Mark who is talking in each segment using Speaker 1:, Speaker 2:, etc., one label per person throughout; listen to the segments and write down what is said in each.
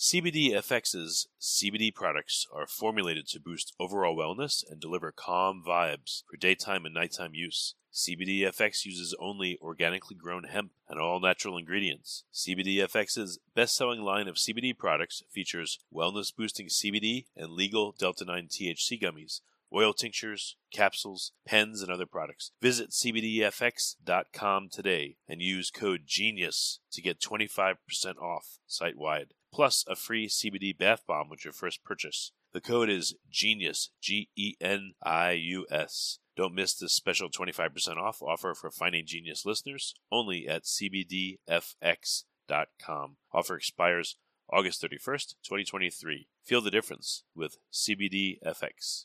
Speaker 1: CBDFX's CBD products are formulated to boost overall wellness and deliver calm vibes for daytime and nighttime use. CBDFX uses only organically grown hemp and all natural ingredients. CBDFX's best selling line of CBD products features wellness boosting CBD and legal Delta 9 THC gummies, oil tinctures, capsules, pens, and other products. Visit CBDFX.com today and use code GENIUS to get 25% off site wide, plus a free CBD bath bomb with your first purchase. The code is GENIUS, G E N I U S. Don't miss this special 25% off offer for Finding Genius listeners only at CBDFX.com. Offer expires August 31st, 2023. Feel the difference with CBDFX.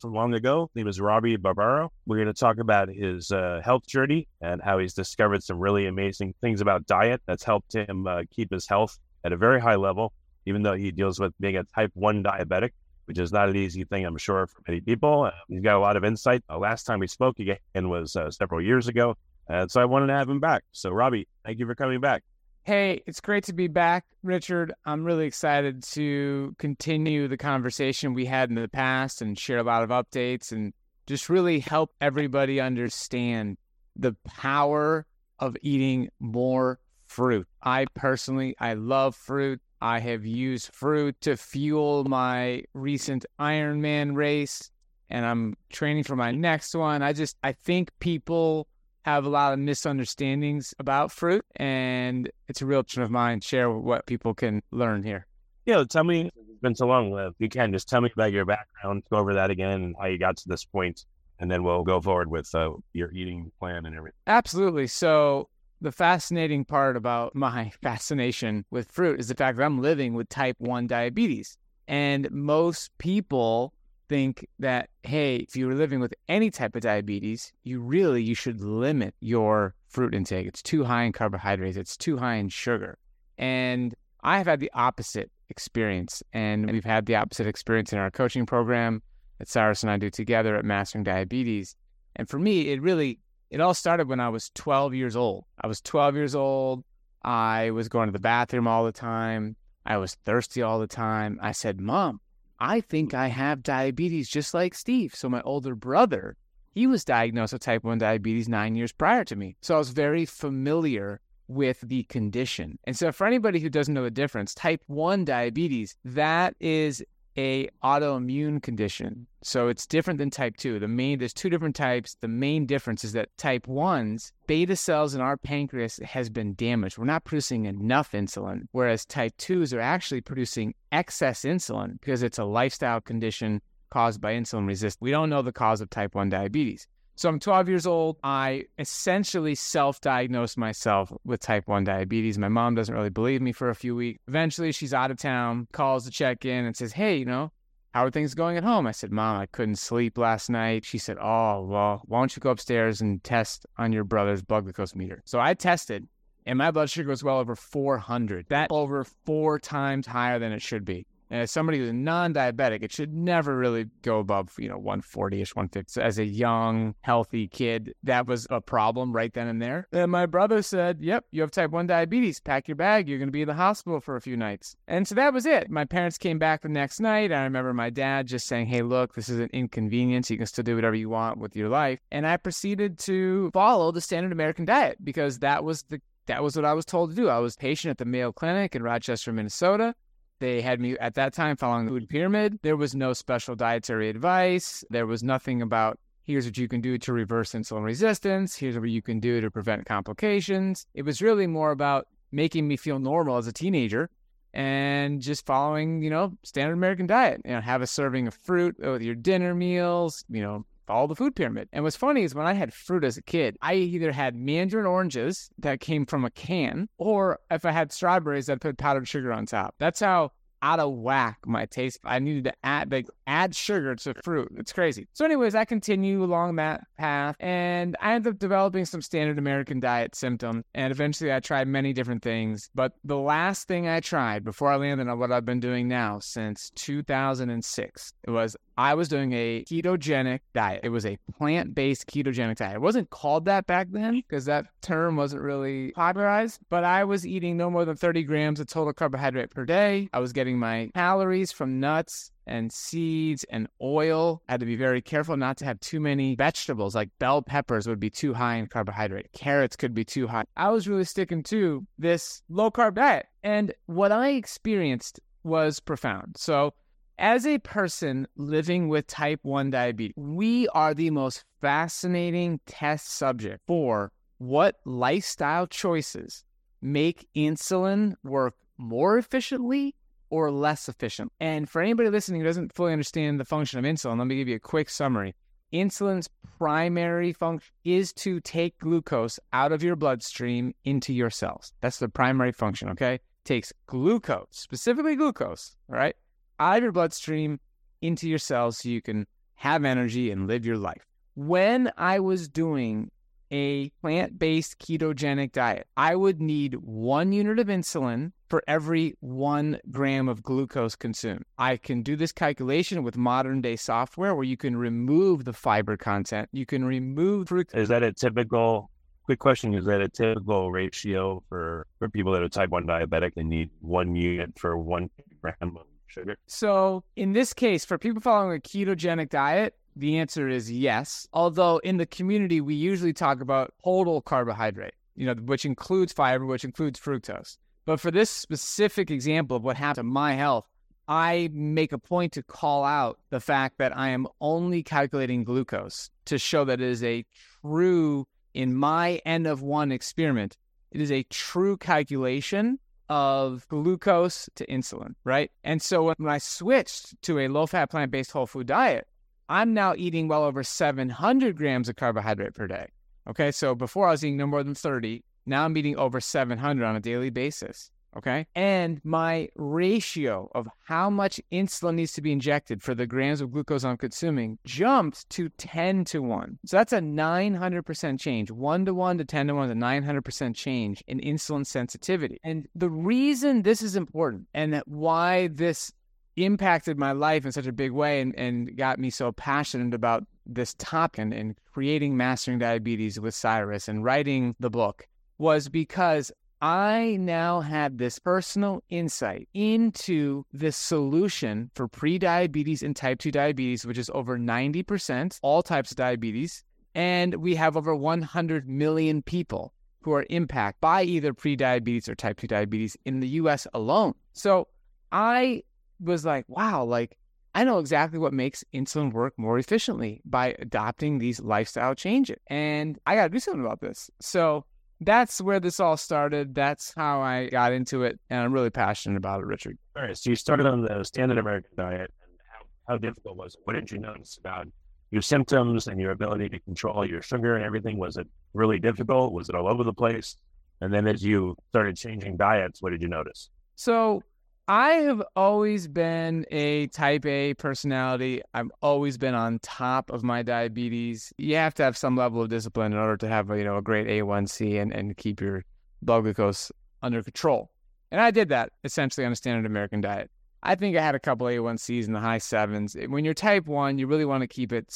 Speaker 2: from long ago. Name is Robby Barbaro. We're going to talk about his uh, health journey and how he's discovered some really amazing things about diet that's helped him uh, keep his health at a very high level, even though he deals with being a type 1 diabetic, which is not an easy thing, I'm sure, for many people. Uh, he's got a lot of insight. Last time we spoke again was uh, several years ago. And so I wanted to have him back. So, Robby, thank you for coming back.
Speaker 3: Hey, it's great to be back, Richard. I'm really excited to continue the conversation we had in the past and share a lot of updates and just really help everybody understand the power of eating more fruit. I personally, I love fruit. I have used fruit to fuel my recent Ironman race and I'm training for my next one. I just I think people have a lot of misunderstandings about fruit, and it's a real passion of mine. Share what people can learn here.
Speaker 2: Yeah, tell me, it's been so long. If you can, just tell me about your background, go over that again, and how you got to this point, and then we'll go forward with uh, your eating plan and everything.
Speaker 3: Absolutely. So, the fascinating part about my fascination with fruit is the fact that I'm living with type 1 diabetes. And most people think that hey if you're living with any type of diabetes you really you should limit your fruit intake. It's too high in carbohydrates. It's too high in sugar. And i have had the opposite experience and we've had the opposite experience in our coaching program that cyrus and i do together at mastering diabetes. And for me it really it all started when i was 12 years old. I was 12 years old. I was going to the bathroom all the time. I was thirsty all the time. I said mom I think I have diabetes just like Steve. So my older brother, he was diagnosed with type 1 diabetes nine years prior to me. So I was very familiar with the condition. And so for anybody who doesn't know the difference, type 1 diabetes, that is a autoimmune condition. So it's different than type 2. The main there's two different types. The main difference is that type 1's beta cells in our pancreas has been damaged. We're not producing enough insulin, whereas type 2s are actually producing excess insulin because it's a lifestyle condition caused by insulin resistance. We don't know the cause of type 1 diabetes. So I'm 12 years old. I essentially self diagnosed myself with type 1 diabetes. My mom doesn't really believe me for a few weeks. Eventually, she's out of town, calls to check in, and says, Hey, you know, how are things going at home? I said, Mom, I couldn't sleep last night. She said, Oh, well, why don't you go upstairs and test on your brother's blood glucose meter? So I tested, and my blood sugar was well over 400. That's over four times higher than it should be. And as somebody who's non-diabetic, it should never really go above, you know, 140-ish, 150. So as a young, healthy kid, that was a problem right then and there. And my brother said, yep, you have type 1 diabetes. Pack your bag. You're going to be in the hospital for a few nights. And so that was it. My parents came back the next night. I remember my dad just saying, hey, look, this is an inconvenience. You can still do whatever you want with your life. And I proceeded to follow the standard American diet because that was the that was what I was told to do. I was patient at the Mayo Clinic in Rochester, Minnesota. They had me at that time following the food pyramid. There was no special dietary advice. There was nothing about here's what you can do to reverse insulin resistance. Here's what you can do to prevent complications. It was really more about making me feel normal as a teenager and just following, you know, standard American diet. You know, have a serving of fruit uh, with your dinner meals, you know, follow the food pyramid. And what's funny is when I had fruit as a kid, I either had mandarin oranges that came from a can, or if I had strawberries, I'd put powdered sugar on top. That's how out of whack my taste. I needed to add like add sugar to fruit. It's crazy. So, anyways, I continue along that path and I ended up developing some standard American diet symptoms. And eventually I tried many different things. But the last thing I tried before I landed on what I've been doing now since 2006 it was I was doing a ketogenic diet. It was a plant based ketogenic diet. It wasn't called that back then because that term wasn't really popularized, but I was eating no more than 30 grams of total carbohydrate per day. I was getting my calories from nuts and seeds and oil. I had to be very careful not to have too many vegetables, like bell peppers would be too high in carbohydrate, carrots could be too high. I was really sticking to this low carb diet. And what I experienced was profound. So, as a person living with type 1 diabetes, we are the most fascinating test subject for what lifestyle choices make insulin work more efficiently or less efficient. And for anybody listening who doesn't fully understand the function of insulin, let me give you a quick summary. Insulin's primary function is to take glucose out of your bloodstream into your cells. That's the primary function, okay? Takes glucose, specifically glucose, all right, out of your bloodstream into your cells so you can have energy and live your life. When I was doing a plant based ketogenic diet, I would need one unit of insulin for every one gram of glucose consumed. I can do this calculation with modern day software where you can remove the fiber content, you can remove fructose.
Speaker 2: Is that a typical? Quick question: Is that a typical ratio for for people that are type one diabetic? They need one unit for one gram of sugar.
Speaker 3: So, in this case, for people following a ketogenic diet, the answer is yes. Although in the community, we usually talk about total carbohydrate, you know, which includes fiber, which includes fructose. But for this specific example of what happened to my health, I make a point to call out the fact that I am only calculating glucose to show that it is a true, in my N of one experiment, it is a true calculation of glucose to insulin, right? And so when I switched to a low fat plant based whole food diet, I'm now eating well over 700 grams of carbohydrate per day. Okay, so before I was eating no more than 30. Now I'm eating over 700 on a daily basis. Okay. And my ratio of how much insulin needs to be injected for the grams of glucose I'm consuming jumped to 10 to 1. So that's a 900% change. 1 to 1 to 10 to 1 is a 900% change in insulin sensitivity. And the reason this is important and why this impacted my life in such a big way and, and got me so passionate about this topic and, and creating Mastering Diabetes with Cyrus and writing the book was because I now had this personal insight into the solution for prediabetes and type 2 diabetes, which is over 90%, all types of diabetes. And we have over 100 million people who are impacted by either prediabetes or type 2 diabetes in the US alone. So I was like, wow, like I know exactly what makes insulin work more efficiently by adopting these lifestyle changes. And I got to do something about this. So that's where this all started. That's how I got into it. And I'm really passionate about it, Richard.
Speaker 2: All right. So you started on the standard American diet. And how, how difficult was it? What did you notice about your symptoms and your ability to control your sugar and everything? Was it really difficult? Was it all over the place? And then as you started changing diets, what did you notice?
Speaker 3: So I have always been a type A personality. I've always been on top of my diabetes. You have to have some level of discipline in order to have a, you know a great A1C and, and keep your blood glucose under control. And I did that essentially on a standard American diet. I think I had a couple A1Cs in the high sevens. When you're type 1, you really want to keep it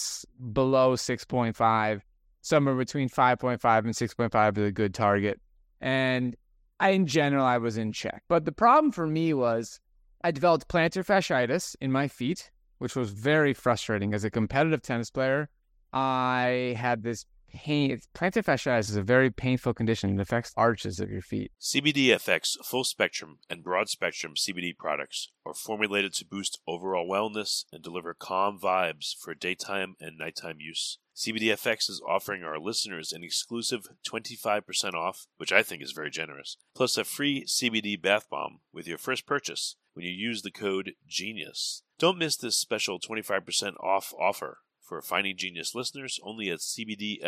Speaker 3: below 6.5. Somewhere between 5.5 and 6.5 is a good target. And I, in general, I was in check. But the problem for me was I developed plantar fasciitis in my feet, which was very frustrating. As a competitive tennis player, I had this pain. Plantar fasciitis is a very painful condition. It affects arches of your feet.
Speaker 1: CBDFX full spectrum and broad spectrum CBD products are formulated to boost overall wellness and deliver calm vibes for daytime and nighttime use. CBDFX is offering our listeners an exclusive 25% off, which I think is very generous, plus a free CBD bath bomb with your first purchase when you use the code GENIUS. Don't miss this special 25% off offer for Finding Genius listeners only at cbdfx.com.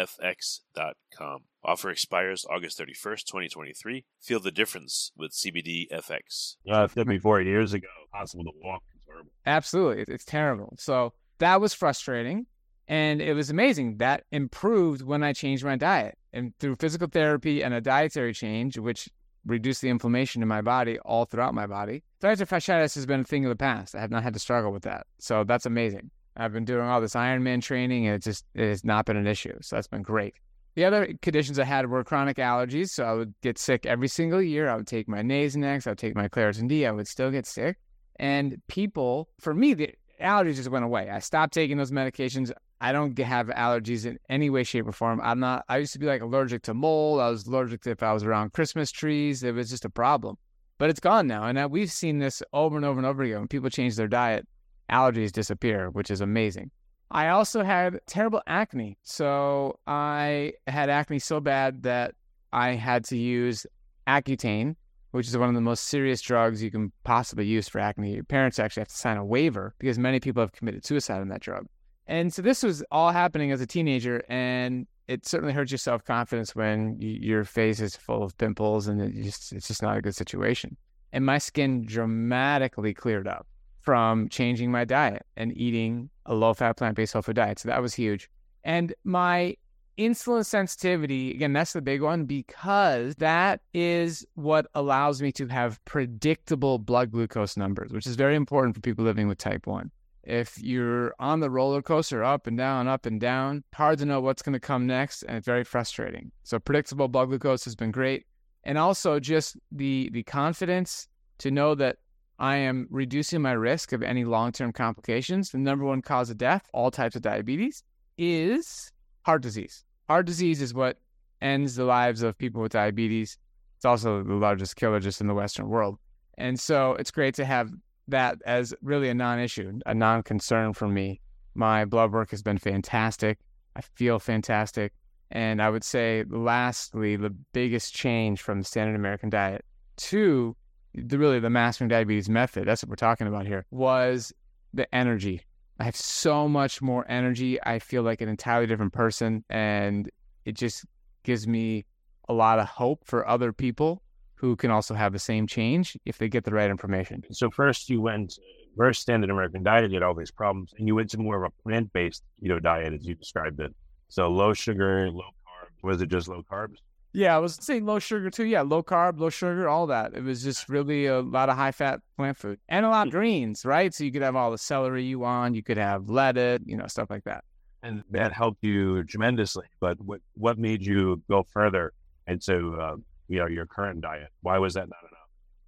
Speaker 1: Offer expires August 31st, 2023. Feel the difference with CBDFX.
Speaker 2: Yeah, it took me four years ago. Possible to walk. It's horrible.
Speaker 3: Absolutely. It's terrible. So that was frustrating. And it was amazing. That improved when I changed my diet. And through physical therapy and a dietary change, which reduced the inflammation in my body all throughout my body, plantar fasciitis has been a thing of the past. I have not had to struggle with that. So that's amazing. I've been doing all this Ironman training and it just it has not been an issue. So that's been great. The other conditions I had were chronic allergies. So I would get sick every single year. I would take my Nasonex, I would take my Claritin D, I would still get sick. And people, for me, the allergies just went away. I stopped taking those medications. I don't have allergies in any way, shape, or form. I'm not, I used to be like allergic to mold. I was allergic to if I was around Christmas trees. It was just a problem. But it's gone now. And we've seen this over and over and over again. When people change their diet, allergies disappear, which is amazing. I also had terrible acne. So I had acne so bad that I had to use Accutane, which is one of the most serious drugs you can possibly use for acne. Your parents actually have to sign a waiver because many people have committed suicide on that drug. And so this was all happening as a teenager, and it certainly hurts your self confidence when your face is full of pimples, and it just, it's just not a good situation. And my skin dramatically cleared up from changing my diet and eating a low fat plant based whole food diet. So that was huge. And my insulin sensitivity, again, that's the big one because that is what allows me to have predictable blood glucose numbers, which is very important for people living with type 1. If you're on the roller coaster up and down, up and down, hard to know what's going to come next, and it's very frustrating. So predictable blood glucose has been great, and also just the the confidence to know that I am reducing my risk of any long-term complications. The number one cause of death, all types of diabetes, is heart disease. Heart disease is what ends the lives of people with diabetes. It's also the largest killer just in the Western world. And so it's great to have that as really a non issue, a non concern for me. My blood work has been fantastic. I feel fantastic. And I would say, lastly, the biggest change from the standard American diet to the really the mastering diabetes method, that's what we're talking about here, was the energy. I have so much more energy. I feel like an entirely different person. And it just gives me a lot of hope for other people who can also have the same change if they get the right information.
Speaker 2: So first you went first standard American diet, you had all these problems, and you went to more of a plant based keto diet as you described it. So low sugar, low carbs. Was it just low carbs?
Speaker 3: Yeah, I was saying low sugar too. Yeah, low carb, low sugar, all that. It was just really a lot of high fat plant food and a lot of greens, right? So you could have all the celery you want, you could have lettuce, you know, stuff like that.
Speaker 2: And that helped you tremendously. But what what made you go further into uh, you know your current diet? Why was that not enough?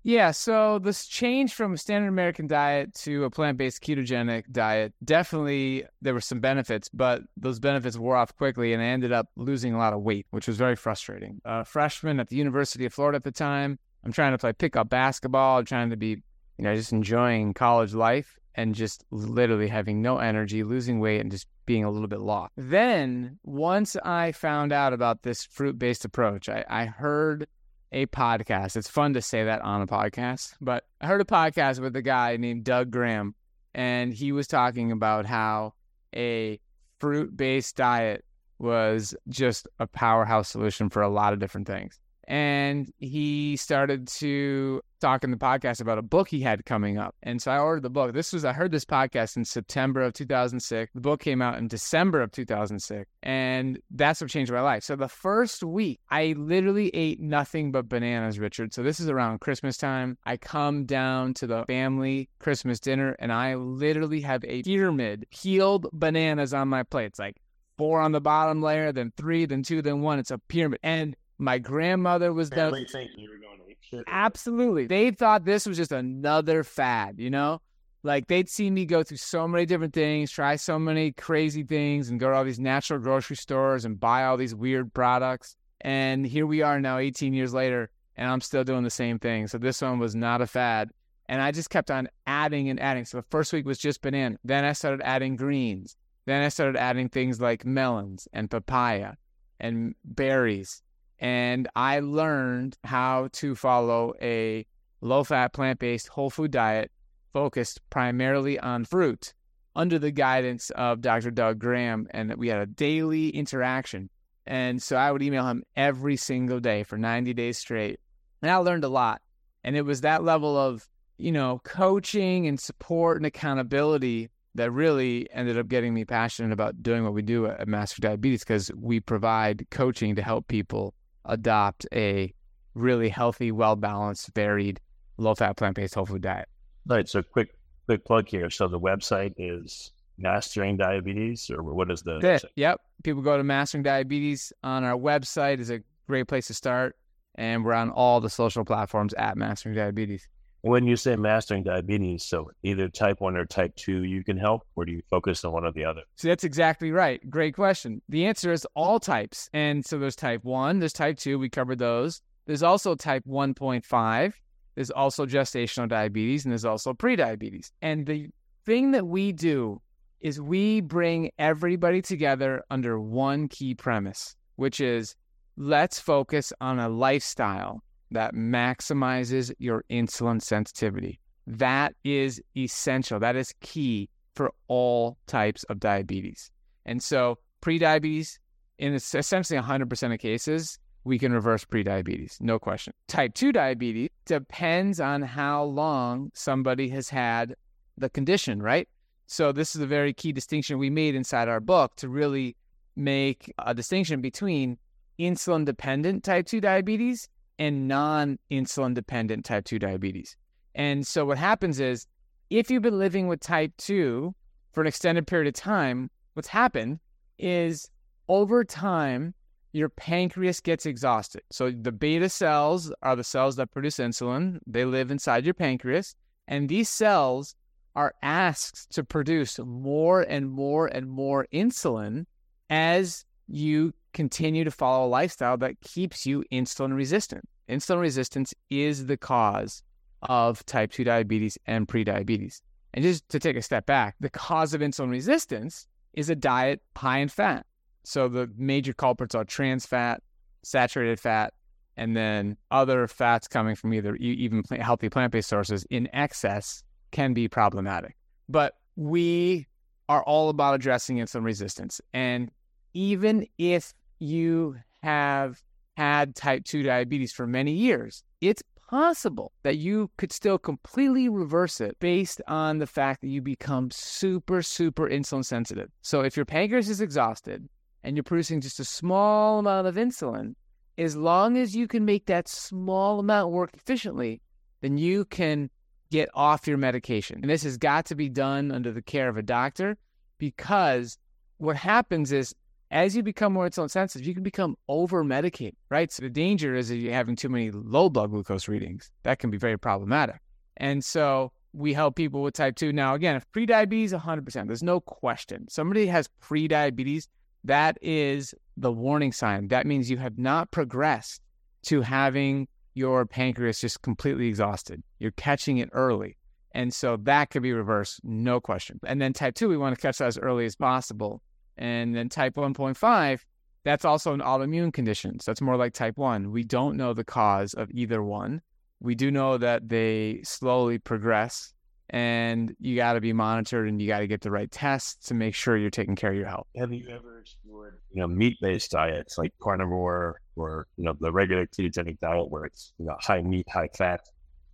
Speaker 3: Yeah, so this change from a standard American diet to a plant-based ketogenic diet, definitely there were some benefits, but those benefits wore off quickly and I ended up losing a lot of weight, which was very frustrating. A freshman at the University of Florida at the time, I'm trying to play pickup basketball, I'm trying to be, you know, just enjoying college life and just literally having no energy, losing weight and just being a little bit lost. Then once I found out about this fruit-based approach, I, I heard a podcast. It's fun to say that on a podcast, but I heard a podcast with a guy named Doug Graham, and he was talking about how a fruit based diet was just a powerhouse solution for a lot of different things. And he started to talk in the podcast about a book he had coming up. And so I ordered the book. This was, I heard this podcast in September of 2006. The book came out in December of 2006. And that's what changed my life. So the first week, I literally ate nothing but bananas, Richard. So this is around Christmas time. I come down to the family Christmas dinner and I literally have a pyramid peeled bananas on my plate. It's like four on the bottom layer, then three, then two, then one. It's a pyramid. And my grandmother was
Speaker 2: you were going to eat shit.
Speaker 3: Absolutely. They thought this was just another fad, you know? Like they'd see me go through so many different things, try so many crazy things, and go to all these natural grocery stores and buy all these weird products. And here we are now, 18 years later, and I'm still doing the same thing. So this one was not a fad. And I just kept on adding and adding. So the first week was just banana. Then I started adding greens. Then I started adding things like melons and papaya and berries. And I learned how to follow a low fat, plant based, whole food diet focused primarily on fruit under the guidance of Dr. Doug Graham. And we had a daily interaction. And so I would email him every single day for 90 days straight. And I learned a lot. And it was that level of you know, coaching and support and accountability that really ended up getting me passionate about doing what we do at Master Diabetes because we provide coaching to help people adopt a really healthy, well balanced, varied, low fat, plant based whole food diet.
Speaker 2: All right. So quick quick plug here. So the website is Mastering Diabetes, or what is the?
Speaker 3: Yep. People go to Mastering Diabetes on our website is a great place to start, and we're on all the social platforms at Mastering Diabetes.
Speaker 2: When you say mastering diabetes, so either type one or type two, you can help, or do you focus on one or the other?
Speaker 3: So that's exactly right. Great question. The answer is all types. And so there's type one, there's type two, we covered those. There's also type 1.5, there's also gestational diabetes, and there's also prediabetes. And the thing that we do is we bring everybody together under one key premise, which is let's focus on a lifestyle that maximizes your insulin sensitivity. That is essential. That is key for all types of diabetes. And so, prediabetes, in essentially 100% of cases, we can reverse prediabetes, no question. Type 2 diabetes depends on how long somebody has had the condition, right? So, this is a very key distinction we made inside our book to really make a distinction between insulin dependent type 2 diabetes and non insulin dependent type 2 diabetes. And so what happens is if you've been living with type 2 for an extended period of time, what's happened is over time, your pancreas gets exhausted. So the beta cells are the cells that produce insulin, they live inside your pancreas. And these cells are asked to produce more and more and more insulin as you continue to follow a lifestyle that keeps you insulin resistant. Insulin resistance is the cause of type 2 diabetes and prediabetes. And just to take a step back, the cause of insulin resistance is a diet high in fat. So the major culprits are trans fat, saturated fat, and then other fats coming from either even healthy plant based sources in excess can be problematic. But we are all about addressing insulin resistance. And even if you have had type 2 diabetes for many years, it's possible that you could still completely reverse it based on the fact that you become super, super insulin sensitive. So if your pancreas is exhausted and you're producing just a small amount of insulin, as long as you can make that small amount work efficiently, then you can get off your medication. And this has got to be done under the care of a doctor because what happens is as you become more insulin sensitive, you can become over medicated, right? So the danger is that you're having too many low blood glucose readings. That can be very problematic. And so we help people with type 2. Now, again, if prediabetes, 100%, there's no question. Somebody has prediabetes, that is the warning sign. That means you have not progressed to having your pancreas just completely exhausted. You're catching it early. And so that could be reversed, no question. And then type 2, we want to catch that as early as possible and then type 1.5, that's also an autoimmune condition. So that's more like type 1. We don't know the cause of either one. We do know that they slowly progress and you got to be monitored and you got to get the right tests to make sure you're taking care of your health.
Speaker 2: Have you ever explored, you know, meat-based diets like carnivore or, you know, the regular ketogenic diet where it's, you know, high meat, high fat,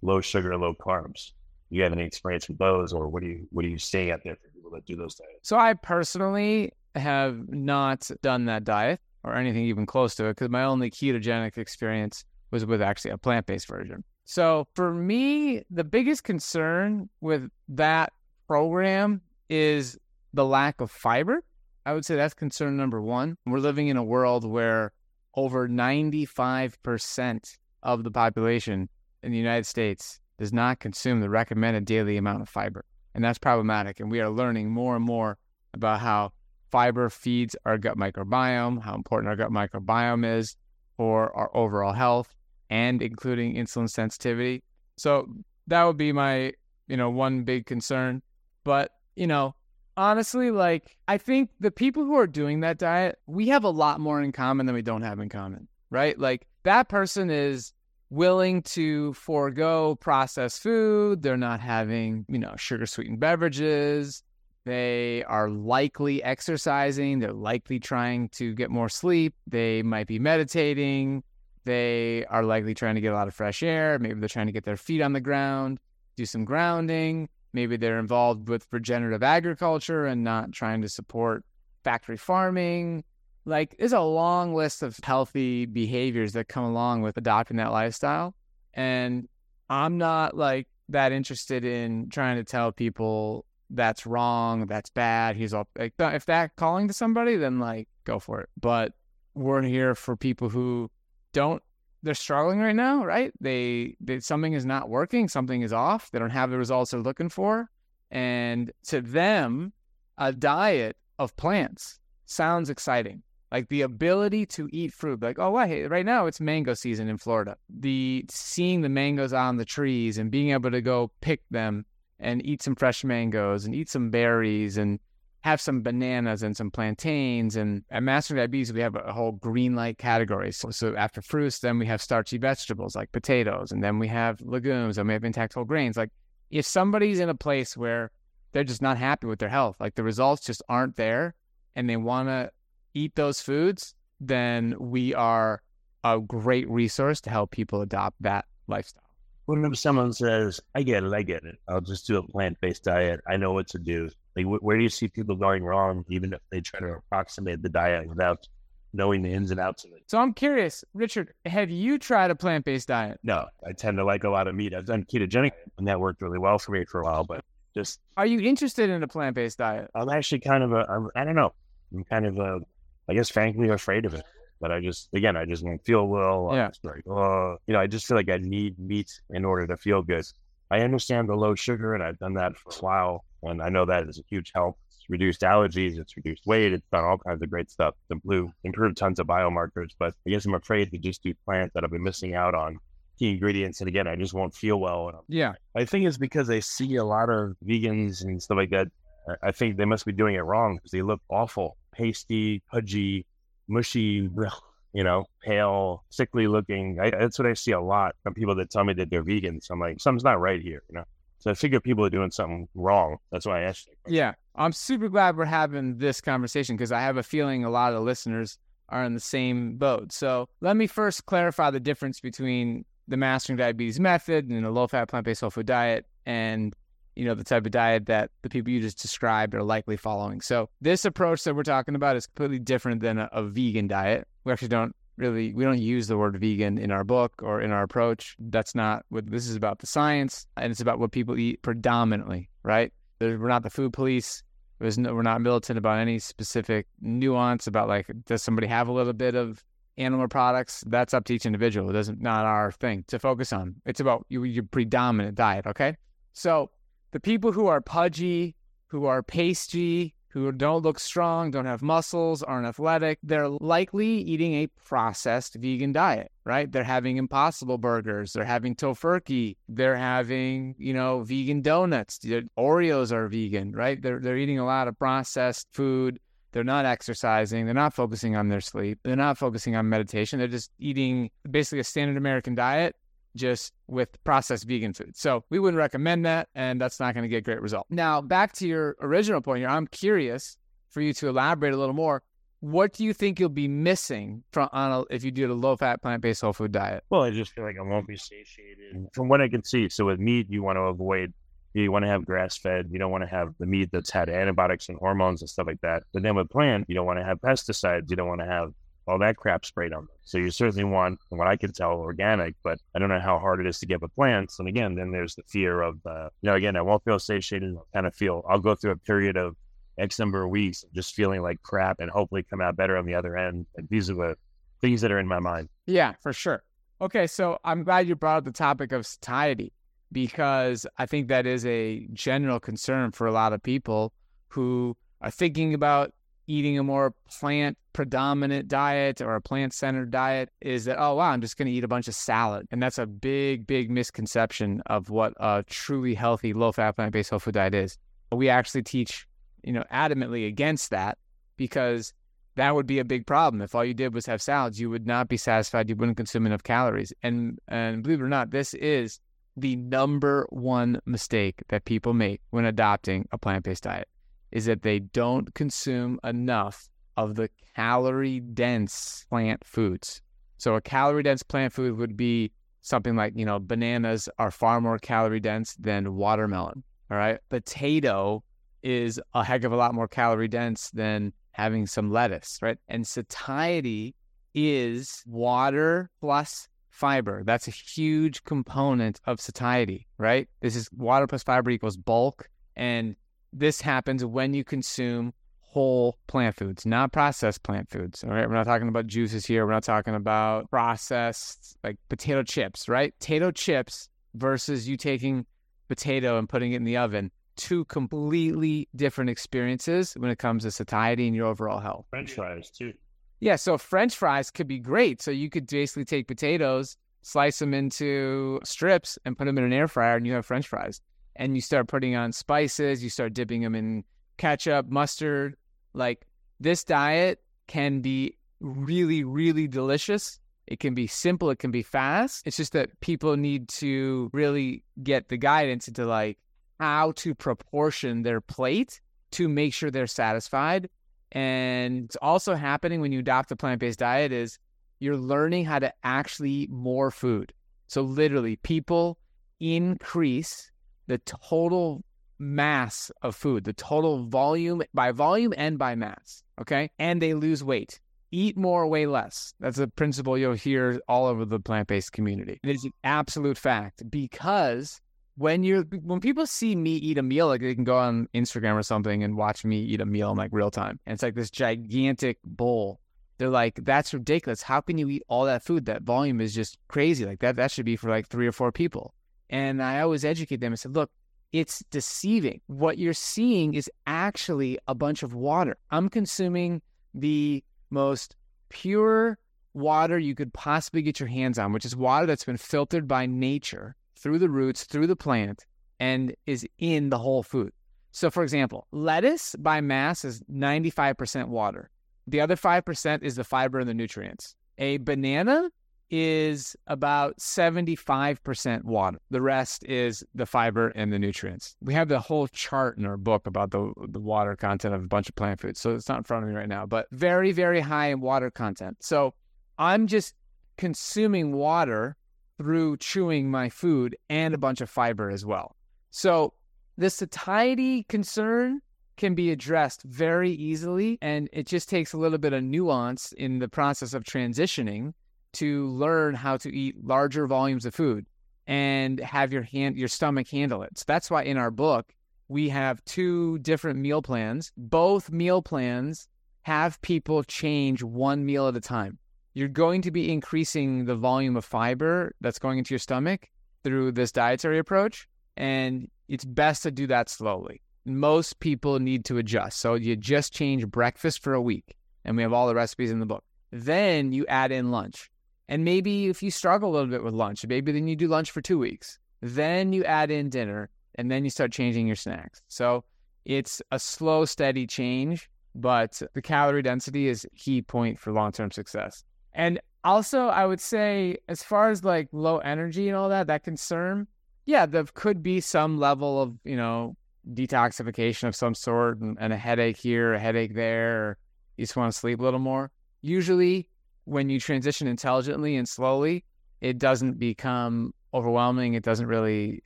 Speaker 2: low sugar, low carbs? Do you have any experience with those or what do you, what are you seeing out there for people that do those diets?
Speaker 3: So I personally have not done that diet or anything even close to it because my only ketogenic experience was with actually a plant based version. So for me, the biggest concern with that program is the lack of fiber. I would say that's concern number one. We're living in a world where over 95% of the population in the United States does not consume the recommended daily amount of fiber. And that's problematic. And we are learning more and more about how fiber feeds our gut microbiome, how important our gut microbiome is for our overall health and including insulin sensitivity. So that would be my, you know, one big concern. But, you know, honestly, like I think the people who are doing that diet, we have a lot more in common than we don't have in common, right? Like that person is willing to forego processed food. They're not having, you know, sugar sweetened beverages. They are likely exercising. They're likely trying to get more sleep. They might be meditating. They are likely trying to get a lot of fresh air. Maybe they're trying to get their feet on the ground, do some grounding. Maybe they're involved with regenerative agriculture and not trying to support factory farming. Like, there's a long list of healthy behaviors that come along with adopting that lifestyle. And I'm not like that interested in trying to tell people that's wrong, that's bad. He's all like, if that calling to somebody, then like go for it. But we're here for people who don't they're struggling right now, right? They, they something is not working, something is off. They don't have the results they're looking for, and to them, a diet of plants sounds exciting. Like the ability to eat fruit, like oh, hey, right now it's mango season in Florida. The seeing the mangoes on the trees and being able to go pick them and eat some fresh mangoes and eat some berries and have some bananas and some plantains. And at Master Diabetes, we have a whole green light category. So, so after fruits, then we have starchy vegetables like potatoes, and then we have legumes, and we have intact whole grains. Like if somebody's in a place where they're just not happy with their health, like the results just aren't there, and they want to eat those foods, then we are a great resource to help people adopt that lifestyle.
Speaker 2: If someone says, I get it, I get it. I'll just do a plant based diet. I know what to do. Like, wh- where do you see people going wrong, even if they try to approximate the diet without knowing the ins and outs of it?
Speaker 3: So I'm curious, Richard, have you tried a plant based diet?
Speaker 2: No, I tend to like a lot of meat. I've done ketogenic, and that worked really well for me for a while. But just,
Speaker 3: Are you interested in a plant based diet?
Speaker 2: I'm actually kind of a, I'm, I don't know. I'm kind of a, I guess, frankly, afraid of it. But I just, again, I just won't feel well.
Speaker 3: Yeah.
Speaker 2: Like, uh, you know, I just feel like I need meat in order to feel good. I understand the low sugar, and I've done that for a while, and I know that is a huge help. It's reduced allergies, it's reduced weight, it's done all kinds of great stuff. It's improved, improved tons of biomarkers, but I guess I'm afraid to just do plants that I've been missing out on key ingredients. And again, I just won't feel well.
Speaker 3: Yeah.
Speaker 2: I think it's because I see a lot of vegans and stuff like that. I- I think they must be doing it wrong because they look awful, pasty, pudgy, mushy, you know, pale, sickly looking. I, that's what I see a lot from people that tell me that they're vegans. I'm like, something's not right here, you know. So I figure people are doing something wrong. That's why I asked. you.
Speaker 3: Yeah. I'm super glad we're having this conversation because I have a feeling a lot of the listeners are in the same boat. So let me first clarify the difference between the mastering diabetes method and a low fat plant based whole food diet and you know the type of diet that the people you just described are likely following. So this approach that we're talking about is completely different than a, a vegan diet. We actually don't really we don't use the word vegan in our book or in our approach. That's not what this is about the science and it's about what people eat predominantly, right? There- We're not the food police. There's no, we're not militant about any specific nuance about like does somebody have a little bit of animal products? That's up to each individual. It doesn't not our thing to focus on. It's about your, your predominant diet. Okay, so the people who are pudgy, who are pasty, who don't look strong, don't have muscles, aren't athletic, they're likely eating a processed vegan diet, right? They're having impossible burgers, they're having tofurkey, they're having, you know, vegan donuts. Oreos are vegan, right? They're they're eating a lot of processed food. They're not exercising, they're not focusing on their sleep, they're not focusing on meditation. They're just eating basically a standard American diet just with processed vegan food. So we wouldn't recommend that, and that's not going to get great result. Now, back to your original point here, I'm curious for you to elaborate a little more. What do you think you'll be missing from on a, if you do a low fat plant based whole food diet?
Speaker 2: Well, I just feel like I won't be satiated. From what I can see, so with meat, you want to avoid. You want to have grass fed. You don't want to have the meat that's had antibiotics and hormones and stuff like that. But then with plant, you don't want to have pesticides. You don't want to have all that crap sprayed on them. So you certainly want, what I can tell, organic. But I don't know how hard it is to get with plants. And again, then there's the fear of, uh, you know, again, I won't feel satiated. I'll kind of feel. I'll go through a period of X number of weeks just feeling like crap, and hopefully come out better on the other end. And these are the things that are in my mind.
Speaker 3: Yeah, for sure. Okay, so I'm glad you brought up the topic of satiety because I think that is a general concern for a lot of people who are thinking about eating a more plant predominant diet or a plant centered diet is that, oh, wow, I'm just going to eat a bunch of salad. And that's a big, big misconception of what a truly healthy, low fat, plant based whole food diet is. We actually teach, you know, adamantly against that because that would be a big problem. If all you did was have salads, you would not be satisfied. You wouldn't consume enough calories. And and believe it or not, this is the number one mistake that people make when adopting a plant-based diet is that they don't consume enough of the calorie dense plant foods. So a calorie dense plant food would be something like, you know, bananas are far more calorie dense than watermelon. All right. Potato is a heck of a lot more calorie dense than having some lettuce, right? And satiety is water plus fiber. That's a huge component of satiety, right? This is water plus fiber equals bulk. And this happens when you consume whole plant foods, not processed plant foods. All right. We're not talking about juices here. We're not talking about processed like potato chips, right? Potato chips versus you taking potato and putting it in the oven. Two completely different experiences when it comes to satiety and your overall health.
Speaker 2: French fries too.
Speaker 3: Yeah, so French fries could be great. So you could basically take potatoes, slice them into strips, and put them in an air fryer, and you have French fries. And you start putting on spices, you start dipping them in ketchup, mustard. Like this diet can be really, really delicious. It can be simple, it can be fast. It's just that people need to really get the guidance into like how to proportion their plate to make sure they're satisfied and it's also happening when you adopt a plant based diet is you're learning how to actually eat more food. So literally, people increase the total mass of food, the total volume by volume and by mass. Okay. And they lose weight. Eat more, weigh less. That's a principle you'll hear all over the plant based community. It is an absolute fact because when you're when people see me eat a meal, like they can go on Instagram or something and watch me eat a meal in like real time. And it's like this gigantic bowl. They're like, that's ridiculous. How can you eat all that food? That volume is just crazy. Like that, that should be for like three or four people. And I always educate them and said, look, it's deceiving. What you're seeing is actually a bunch of water. I'm consuming the most pure water you could possibly get your hands on, which is water that's been filtered by nature through the roots, through the plant, and is in the whole food. So, for example, lettuce by mass is 95% water. The other 5% is the fiber and the nutrients. A banana is about 75% water. The rest is the fiber and the nutrients. We have the whole chart in our book about the, the water content of a bunch of plant foods. So it's not in front of me right now, but very, very high in water content. So I'm just consuming water through chewing my food and a bunch of fiber as well. So the satiety concern can be addressed very easily, and it just takes a little bit of nuance in the process of transitioning to learn how to eat larger volumes of food and have your hand your stomach handle it. So that's why in our book we have two different meal plans. Both meal plans have people change one meal at a time you're going to be increasing the volume of fiber that's going into your stomach through this dietary approach. And it's best to do that slowly. Most people need to adjust. So you just change breakfast for a week, and we have all the recipes in the book. Then you add in lunch. And maybe if you struggle a little bit with lunch, maybe then you do lunch for two weeks. Then you add in dinner, and then you start changing your snacks. So it's a slow, steady change, but the calorie density is key point for long term success. And also, I would say, as far as like low energy and all that, that concern, yeah, there could be some level of, you know, detoxification of some sort and, a headache here, a headache there, you just want to sleep a little more. Usually, when you transition intelligently and slowly, it doesn't become overwhelming. It doesn't really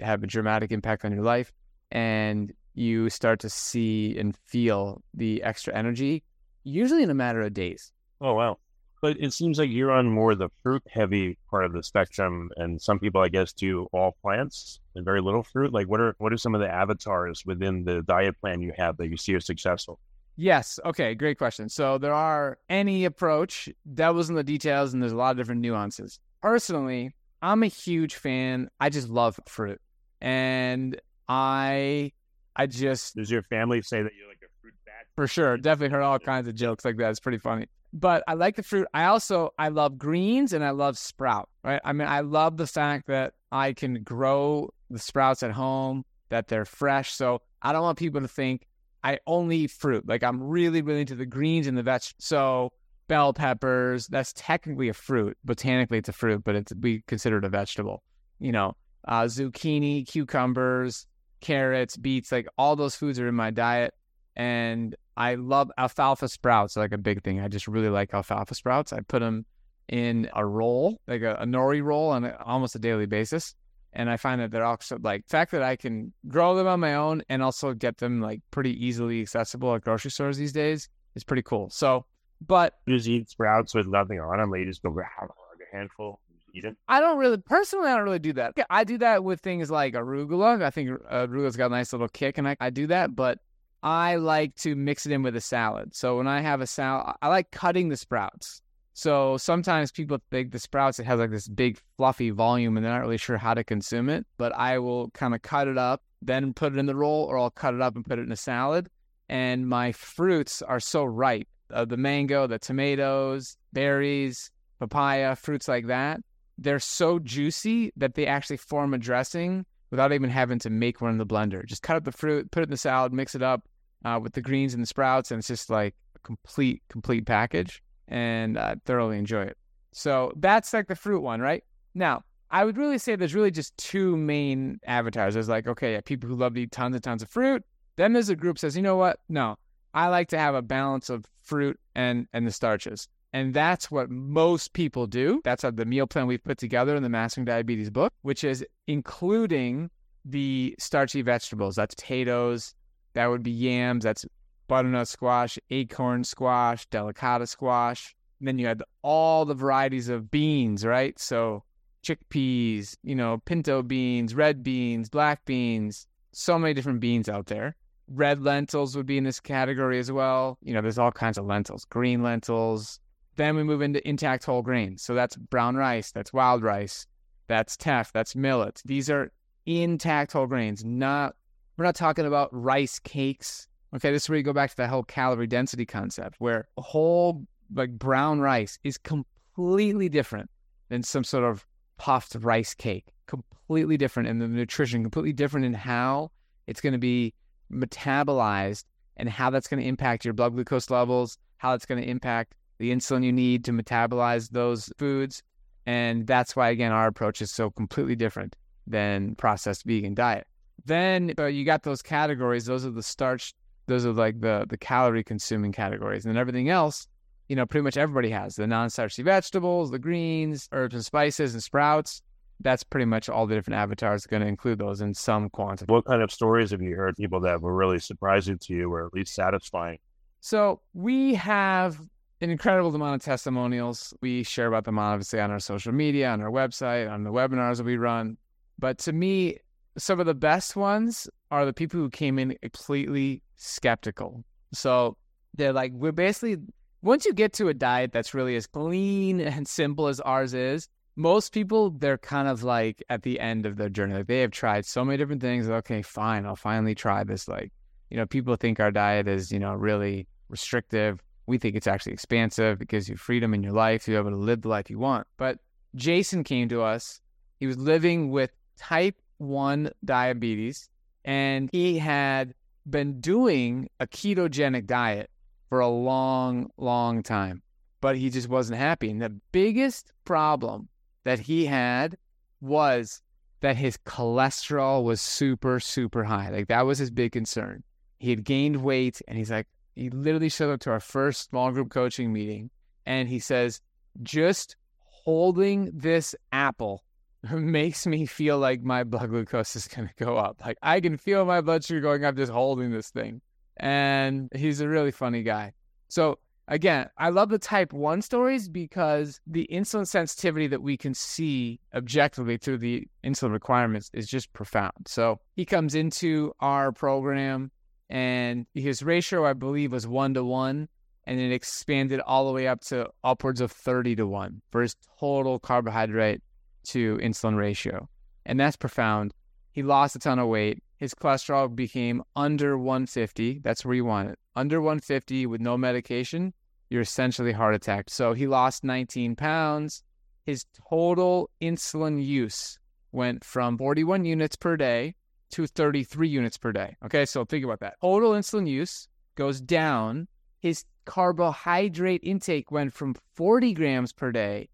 Speaker 3: have a dramatic impact on your life. And you start to see and feel the extra energy, usually in a matter of days.
Speaker 2: Oh, wow but it seems like you're on more the fruit heavy part of the spectrum and some people i guess do all plants and very little fruit like what are what are some of the avatars within the diet plan you have that you see as successful
Speaker 3: yes okay great question so there are any approach that was in the details and there's a lot of different nuances personally i'm a huge fan i just love fruit and I I just
Speaker 2: Does your family say that you're like a fruit bat?
Speaker 3: for sure definitely heard all kinds of jokes like that. It's pretty funny. But I like the fruit. I also I love greens and I love sprout. Right. I mean I love the fact that I can grow the sprouts at home, that they're fresh. So I don't want people to think I only eat fruit. Like I'm really really into the greens and the veg. So bell peppers, that's technically a fruit. Botanically, it's a fruit, but it's we consider it a vegetable. You know, uh, zucchini, cucumbers, carrots, beets, like all those foods are in my diet. And I love alfalfa sprouts, like a big thing. I just really like alfalfa sprouts. I put them in a roll, like a, a nori roll, on a, almost a daily basis. And I find that they're also like the fact that I can grow them on my own and also get them like pretty easily accessible at grocery stores these days is pretty cool. So, but
Speaker 2: You just eat sprouts with nothing on them. Like you just go grab a handful, eat it.
Speaker 3: I don't really personally. I don't really do that. I do that with things like arugula. I think arugula's got a nice little kick, and I, I do that. But I like to mix it in with a salad. So when I have a salad, I like cutting the sprouts. So sometimes people think the sprouts it has like this big fluffy volume, and they're not really sure how to consume it. But I will kind of cut it up, then put it in the roll, or I'll cut it up and put it in a salad. And my fruits are so ripe. Uh, the mango, the tomatoes, berries, papaya, fruits like that they're so juicy that they actually form a dressing without even having to make one in the blender. Just cut up the fruit, put it in the salad, mix it up uh, with the greens and the sprouts, and it's just like a complete, complete package. And I thoroughly enjoy it. So that's like the fruit one, right? Now, I would really say there's really just two main avatars. There's like, okay, yeah, people who love to eat tons and tons of fruit. Then there's a group says, you know what? No, I like to have a balance of fruit and and the starches. And that's what most people do. That's the meal plan we've put together in the Mastering Diabetes book, which is including the starchy vegetables. That's potatoes, that would be yams, that's butternut squash, acorn squash, delicata squash. And then you had all the varieties of beans, right? So chickpeas, you know, pinto beans, red beans, black beans, so many different beans out there. Red lentils would be in this category as well. You know, there's all kinds of lentils, green lentils, then we move into intact whole grains. So that's brown rice, that's wild rice, that's teff, that's millet. These are intact whole grains. Not we're not talking about rice cakes. Okay, this is where you go back to the whole calorie density concept, where whole like brown rice is completely different than some sort of puffed rice cake. Completely different in the nutrition, completely different in how it's going to be metabolized and how that's going to impact your blood glucose levels, how it's going to impact the insulin you need to metabolize those foods. And that's why, again, our approach is so completely different than processed vegan diet. Then uh, you got those categories. Those are the starch. Those are like the the calorie consuming categories, and then everything else, you know, pretty much everybody has the non-starchy vegetables, the greens, herbs and spices, and sprouts. That's pretty much all the different avatars going to include those in some quantity.
Speaker 2: What kind of stories have you heard people that were really surprising to you or at least satisfying?
Speaker 3: So we have an incredible amount of testimonials. We share about them obviously on our social media, on our website, on the webinars that we run. But to me, some of the best ones are the people who came in completely skeptical. So they're like, we're basically, once you get to a diet that's really as clean and simple as ours is, most people, they're kind of like at the end of their journey. Like they have tried so many different things. Okay, fine, I'll finally try this. Like, you know, people think our diet is, you know, really restrictive. We think it's actually expansive. It gives you freedom in your life. You're able to live the life you want. But Jason came to us. He was living with type 1 diabetes and he had been doing a ketogenic diet for a long, long time, but he just wasn't happy. And the biggest problem that he had was that his cholesterol was super, super high. Like that was his big concern. He had gained weight and he's like, he literally showed up to our first small group coaching meeting and he says, just holding this apple makes me feel like my blood glucose is going to go up. Like I can feel my blood sugar going up just holding this thing. And he's a really funny guy. So again, I love the type 1 stories because the insulin sensitivity that we can see objectively through the insulin requirements is just profound. So he comes into our program and his ratio, I believe, was one to one, and it expanded all the way up to upwards of 30 to one for his total carbohydrate to insulin ratio. And that's profound. He lost a ton of weight. His cholesterol became under 150. That's where you want it. Under 150 with no medication, you're essentially heart attacked. So he lost 19 pounds. His total insulin use went from 41 units per day to 33 units per day. Okay, so think about that. Total insulin use goes down. His carbohydrate intake went from 40 grams per day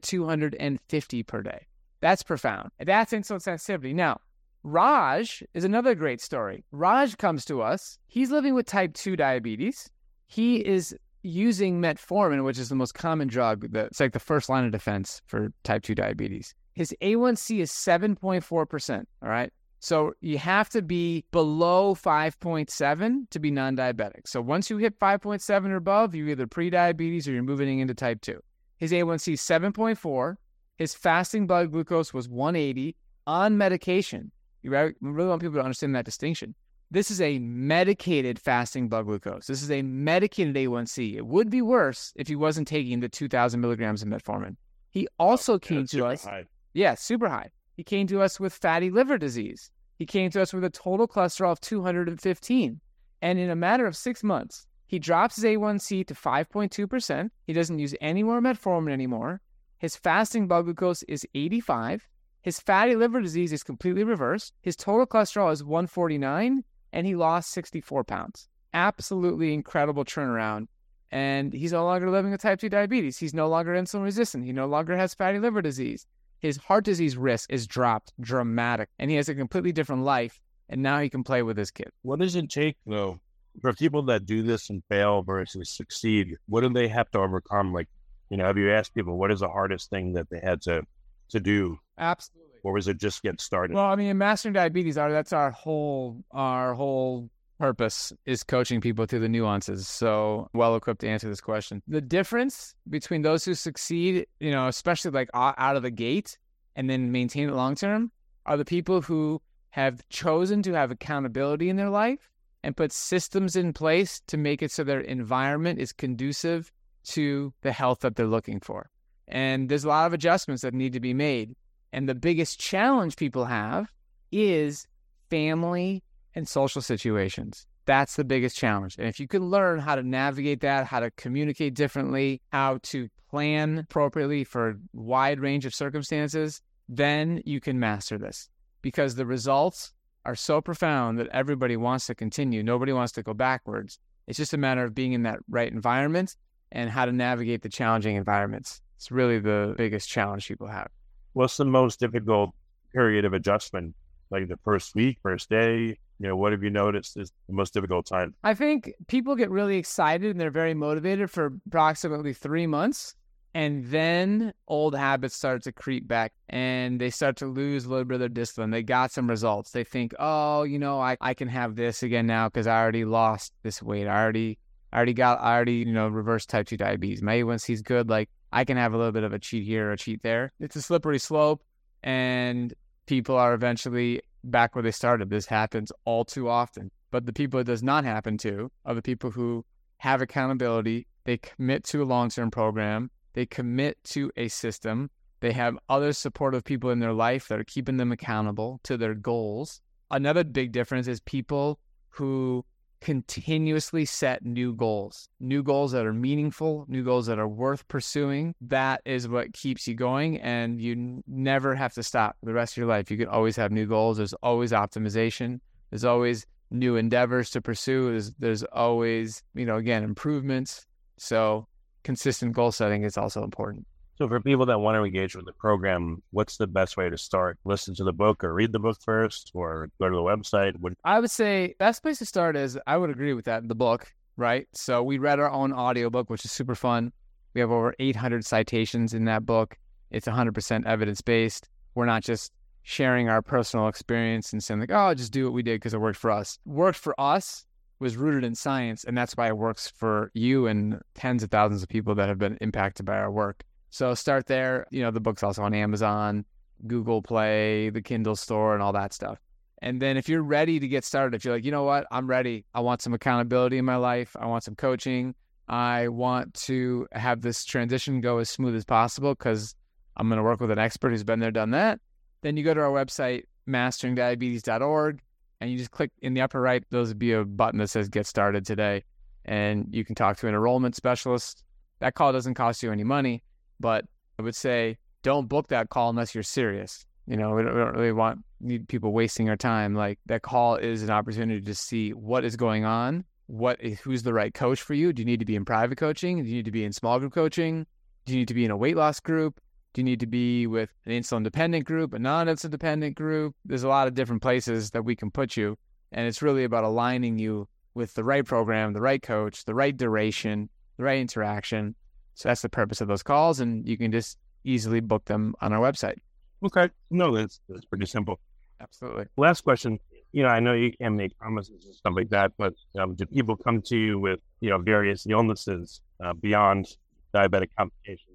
Speaker 3: to 250 per day. That's profound. That's insulin sensitivity. Now, Raj is another great story. Raj comes to us. He's living with type 2 diabetes. He is using metformin, which is the most common drug. That, it's like the first line of defense for type 2 diabetes. His A1C is 7.4%. All right. So you have to be below 5.7 to be non diabetic. So once you hit 5.7 or above, you're either pre diabetes or you're moving into type 2. His A1C 7.4. His fasting blood glucose was 180 on medication. You really want people to understand that distinction. This is a medicated fasting blood glucose. This is a medicated A1C. It would be worse if he wasn't taking the 2,000 milligrams of metformin. He oh, also
Speaker 2: Oh,
Speaker 3: came to us.
Speaker 2: high.
Speaker 3: Yeah, super high. He came to us with fatty liver disease. He came to us with a total cholesterol of 215. And in a matter of six months, he drops his A1C to 5.2%. He doesn't use any more metformin anymore. His fasting blood glucose is 85. His fatty liver disease is completely reversed. His total cholesterol is 149, and he lost 64 pounds. Absolutely incredible turnaround. And he's no longer living with type 2 diabetes. He's no longer insulin resistant. He no longer has fatty liver disease his heart disease risk is dropped dramatic and he has a completely different life and now he can play with his kid
Speaker 2: What does it take, though, for people that do this and fail versus succeed? What do they have to overcome? Like, you know, have you asked people what is the hardest thing that they had to to do,
Speaker 3: absolutely
Speaker 2: or was it just get started?
Speaker 3: well i mean in mastering diabetes our that's our whole our whole purpose is coaching people through the nuances so well equipped to answer this question the difference between those who succeed you know especially like out of the gate and then maintain it long term are the people who have chosen to have accountability in their life and put systems in place to make it so their environment is conducive to the health that they're looking for. And there's a lot of adjustments that need to be made. And the biggest challenge people have is family and social situations. That's the biggest challenge. And if you can learn how to navigate that, how to communicate differently, how to plan appropriately for a wide range of circumstances, then you can master this because the results are so profound that everybody wants to continue. Nobody wants to go backwards. It's just a matter of being in that right environment and how to navigate the challenging environments. It's really the biggest challenge people have.
Speaker 2: What's the most difficult period of adjustment? Like the first week, first day? You know, what have you noticed is the most difficult time?
Speaker 3: I think people get really excited and they're very motivated for approximately three months. And then old habits start to creep back and they start to lose a little bit of their discipline. They got some results. They think, oh, you know, I, I can have this again now because I already lost this weight. I already I already got I already, you know, reversed type two diabetes. My A1C is good. Like I can have a little bit of a cheat here or a cheat there. It's a slippery slope and people are eventually back where they started. This happens all too often. But the people it does not happen to are the people who have accountability. They commit to a long term program. They commit to a system. They have other supportive people in their life that are keeping them accountable to their goals. Another big difference is people who continuously set new goals, new goals that are meaningful, new goals that are worth pursuing. That is what keeps you going, and you never have to stop the rest of your life. You can always have new goals. There's always optimization. There's always new endeavors to pursue. There's, there's always, you know, again, improvements. So consistent goal setting is also important.
Speaker 2: So for people that want to engage with the program, what's the best way to start? Listen to the book or read the book first or go to the website? What,
Speaker 3: I would say best place to start is I would agree with that. The book, right? So we read our own audiobook, which is super fun. We have over 800 citations in that book. It's 100% evidence based. We're not just sharing our personal experience and saying like, "Oh, just do what we did because it worked for us." Worked for us was rooted in science, and that's why it works for you and tens of thousands of people that have been impacted by our work. So start there. You know, the book's also on Amazon, Google Play, the Kindle store, and all that stuff. And then if you're ready to get started, if you're like, you know what, I'm ready. I want some accountability in my life. I want some coaching. I want to have this transition go as smooth as possible because I'm going to work with an expert who's been there, done that. Then you go to our website, masteringdiabetes.org and you just click in the upper right, there'll be a button that says Get Started Today. And you can talk to an enrollment specialist. That call doesn't cost you any money, but I would say don't book that call unless you're serious. You know, we don't, we don't really want need people wasting our time. Like that call is an opportunity to see what is going on, what eh, who's the right coach for you. Do you need to be in private coaching? Do you need to be in small group coaching? Do you need to be in a weight loss group? Do you need to be with an insulin dependent group, a non insulin dependent group? There's a lot of different places that we can put you. And it's really about aligning you with the right program, the right coach, the right duration, the right interaction. So that's the purpose of those calls. And you can just easily book them on our website.
Speaker 2: Okay. No, that's, that's pretty simple.
Speaker 3: Absolutely.
Speaker 2: Last question. You know, I know you can make promises and stuff like that, but um, do people come to you with, you know, various illnesses uh, beyond diabetic complications?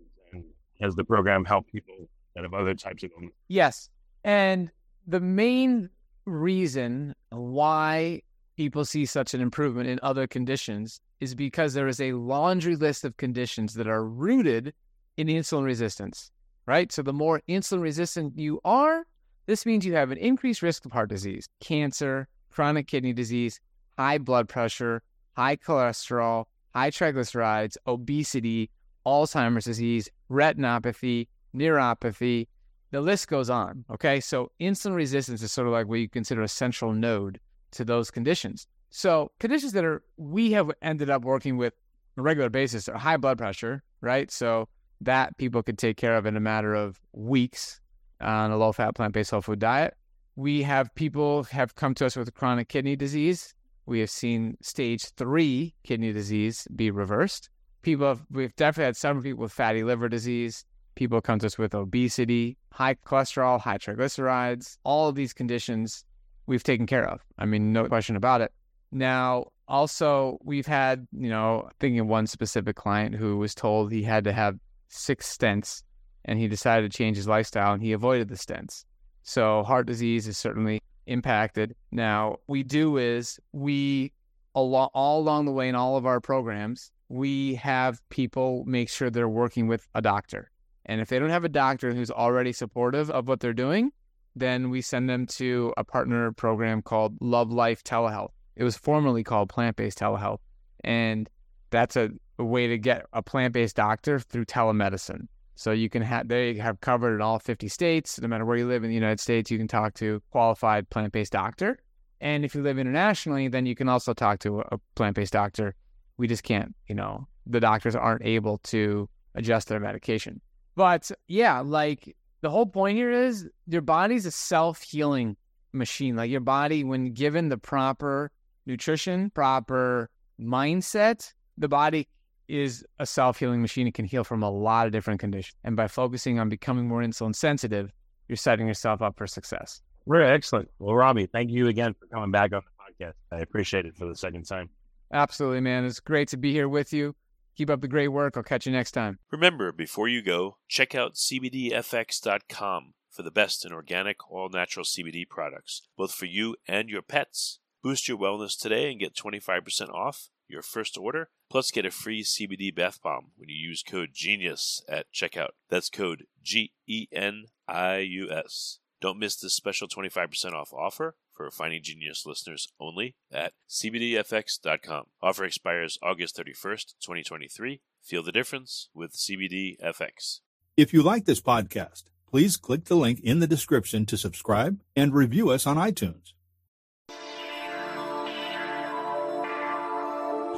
Speaker 2: Has the program helped people that have other types of illness?
Speaker 3: Yes. And the main reason why people see such an improvement in other conditions is because there is a laundry list of conditions that are rooted in insulin resistance, right? So the more insulin resistant you are, this means you have an increased risk of heart disease, cancer, chronic kidney disease, high blood pressure, high cholesterol, high triglycerides, obesity, Alzheimer's disease, retinopathy, neuropathy. The list goes on. Okay. So insulin resistance is sort of like what you consider a central node to those conditions. So conditions that are we have ended up working with on a regular basis are high blood pressure, right? So that people could take care of in a matter of weeks on a low fat plant based whole food diet. We have people have come to us with chronic kidney disease. We have seen stage three kidney disease be reversed people have, we've definitely had some people with fatty liver disease. People come to us with obesity, high cholesterol, high triglycerides. All of these conditions we've taken care of. I mean, no question about it. Now, also, we've had, you know, thinking of one specific client who was told he had to have six stents and he decided to change his lifestyle and he avoided the stents. So, heart disease is certainly impacted. Now, we do is we, all, all along the way in all of our programs, we have people make sure they're working with a doctor. And if they don't have a doctor who's already supportive of what they're doing, then we send them to a partner program called Love Life Telehealth. It was formerly called Plant Based Telehealth. And that's a, a way to get a plant based doctor through telemedicine. So you can have they have covered in all 50 states. No matter where you live in the United States, you can talk to qualified plant based doctor. And if you live internationally, then you can also talk to a plant based doctor we just can't, you know, the doctors aren't able to adjust their medication. But yeah, like the whole point here is your body's a self healing machine. Like your body, when given the proper nutrition, proper mindset, the body is a self healing machine. It can heal from a lot of different conditions. And by focusing on becoming more insulin sensitive, you're setting yourself up for success.
Speaker 2: Very excellent. Well, Robby, thank you again for coming back on the podcast. I appreciate it for the second time.
Speaker 3: Absolutely, man. It's great to be here with you. Keep up the great work. I'll catch you next time.
Speaker 1: Remember, before you go, check out CBDFX.com for the best in organic, all natural CBD products, both for you and your pets. Boost your wellness today and get 25% off your first order, plus get a free CBD bath bomb when you use code GENIUS at checkout. That's code G E N I U S. Don't miss this special 25% off offer for Finding Genius listeners only at CBDFX.com. Offer expires August 31st, 2023. Feel the difference with CBDFX.
Speaker 4: If you like this podcast, please click the link in the description to subscribe and review us on iTunes.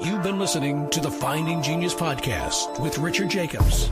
Speaker 5: You've been listening to the Finding Genius podcast with Richard Jacobs.